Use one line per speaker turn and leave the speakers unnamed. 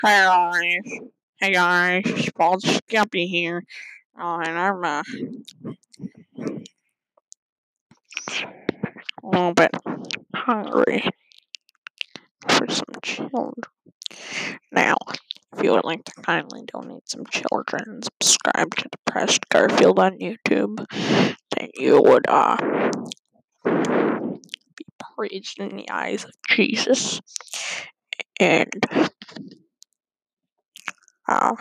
Hey guys, hey guys, Spald Scumpy here, uh, and I'm uh, a little bit hungry for some children. Now, if you would like to kindly donate some children subscribe to Depressed Garfield on YouTube, then you would uh be praised in the eyes of Jesus, and uh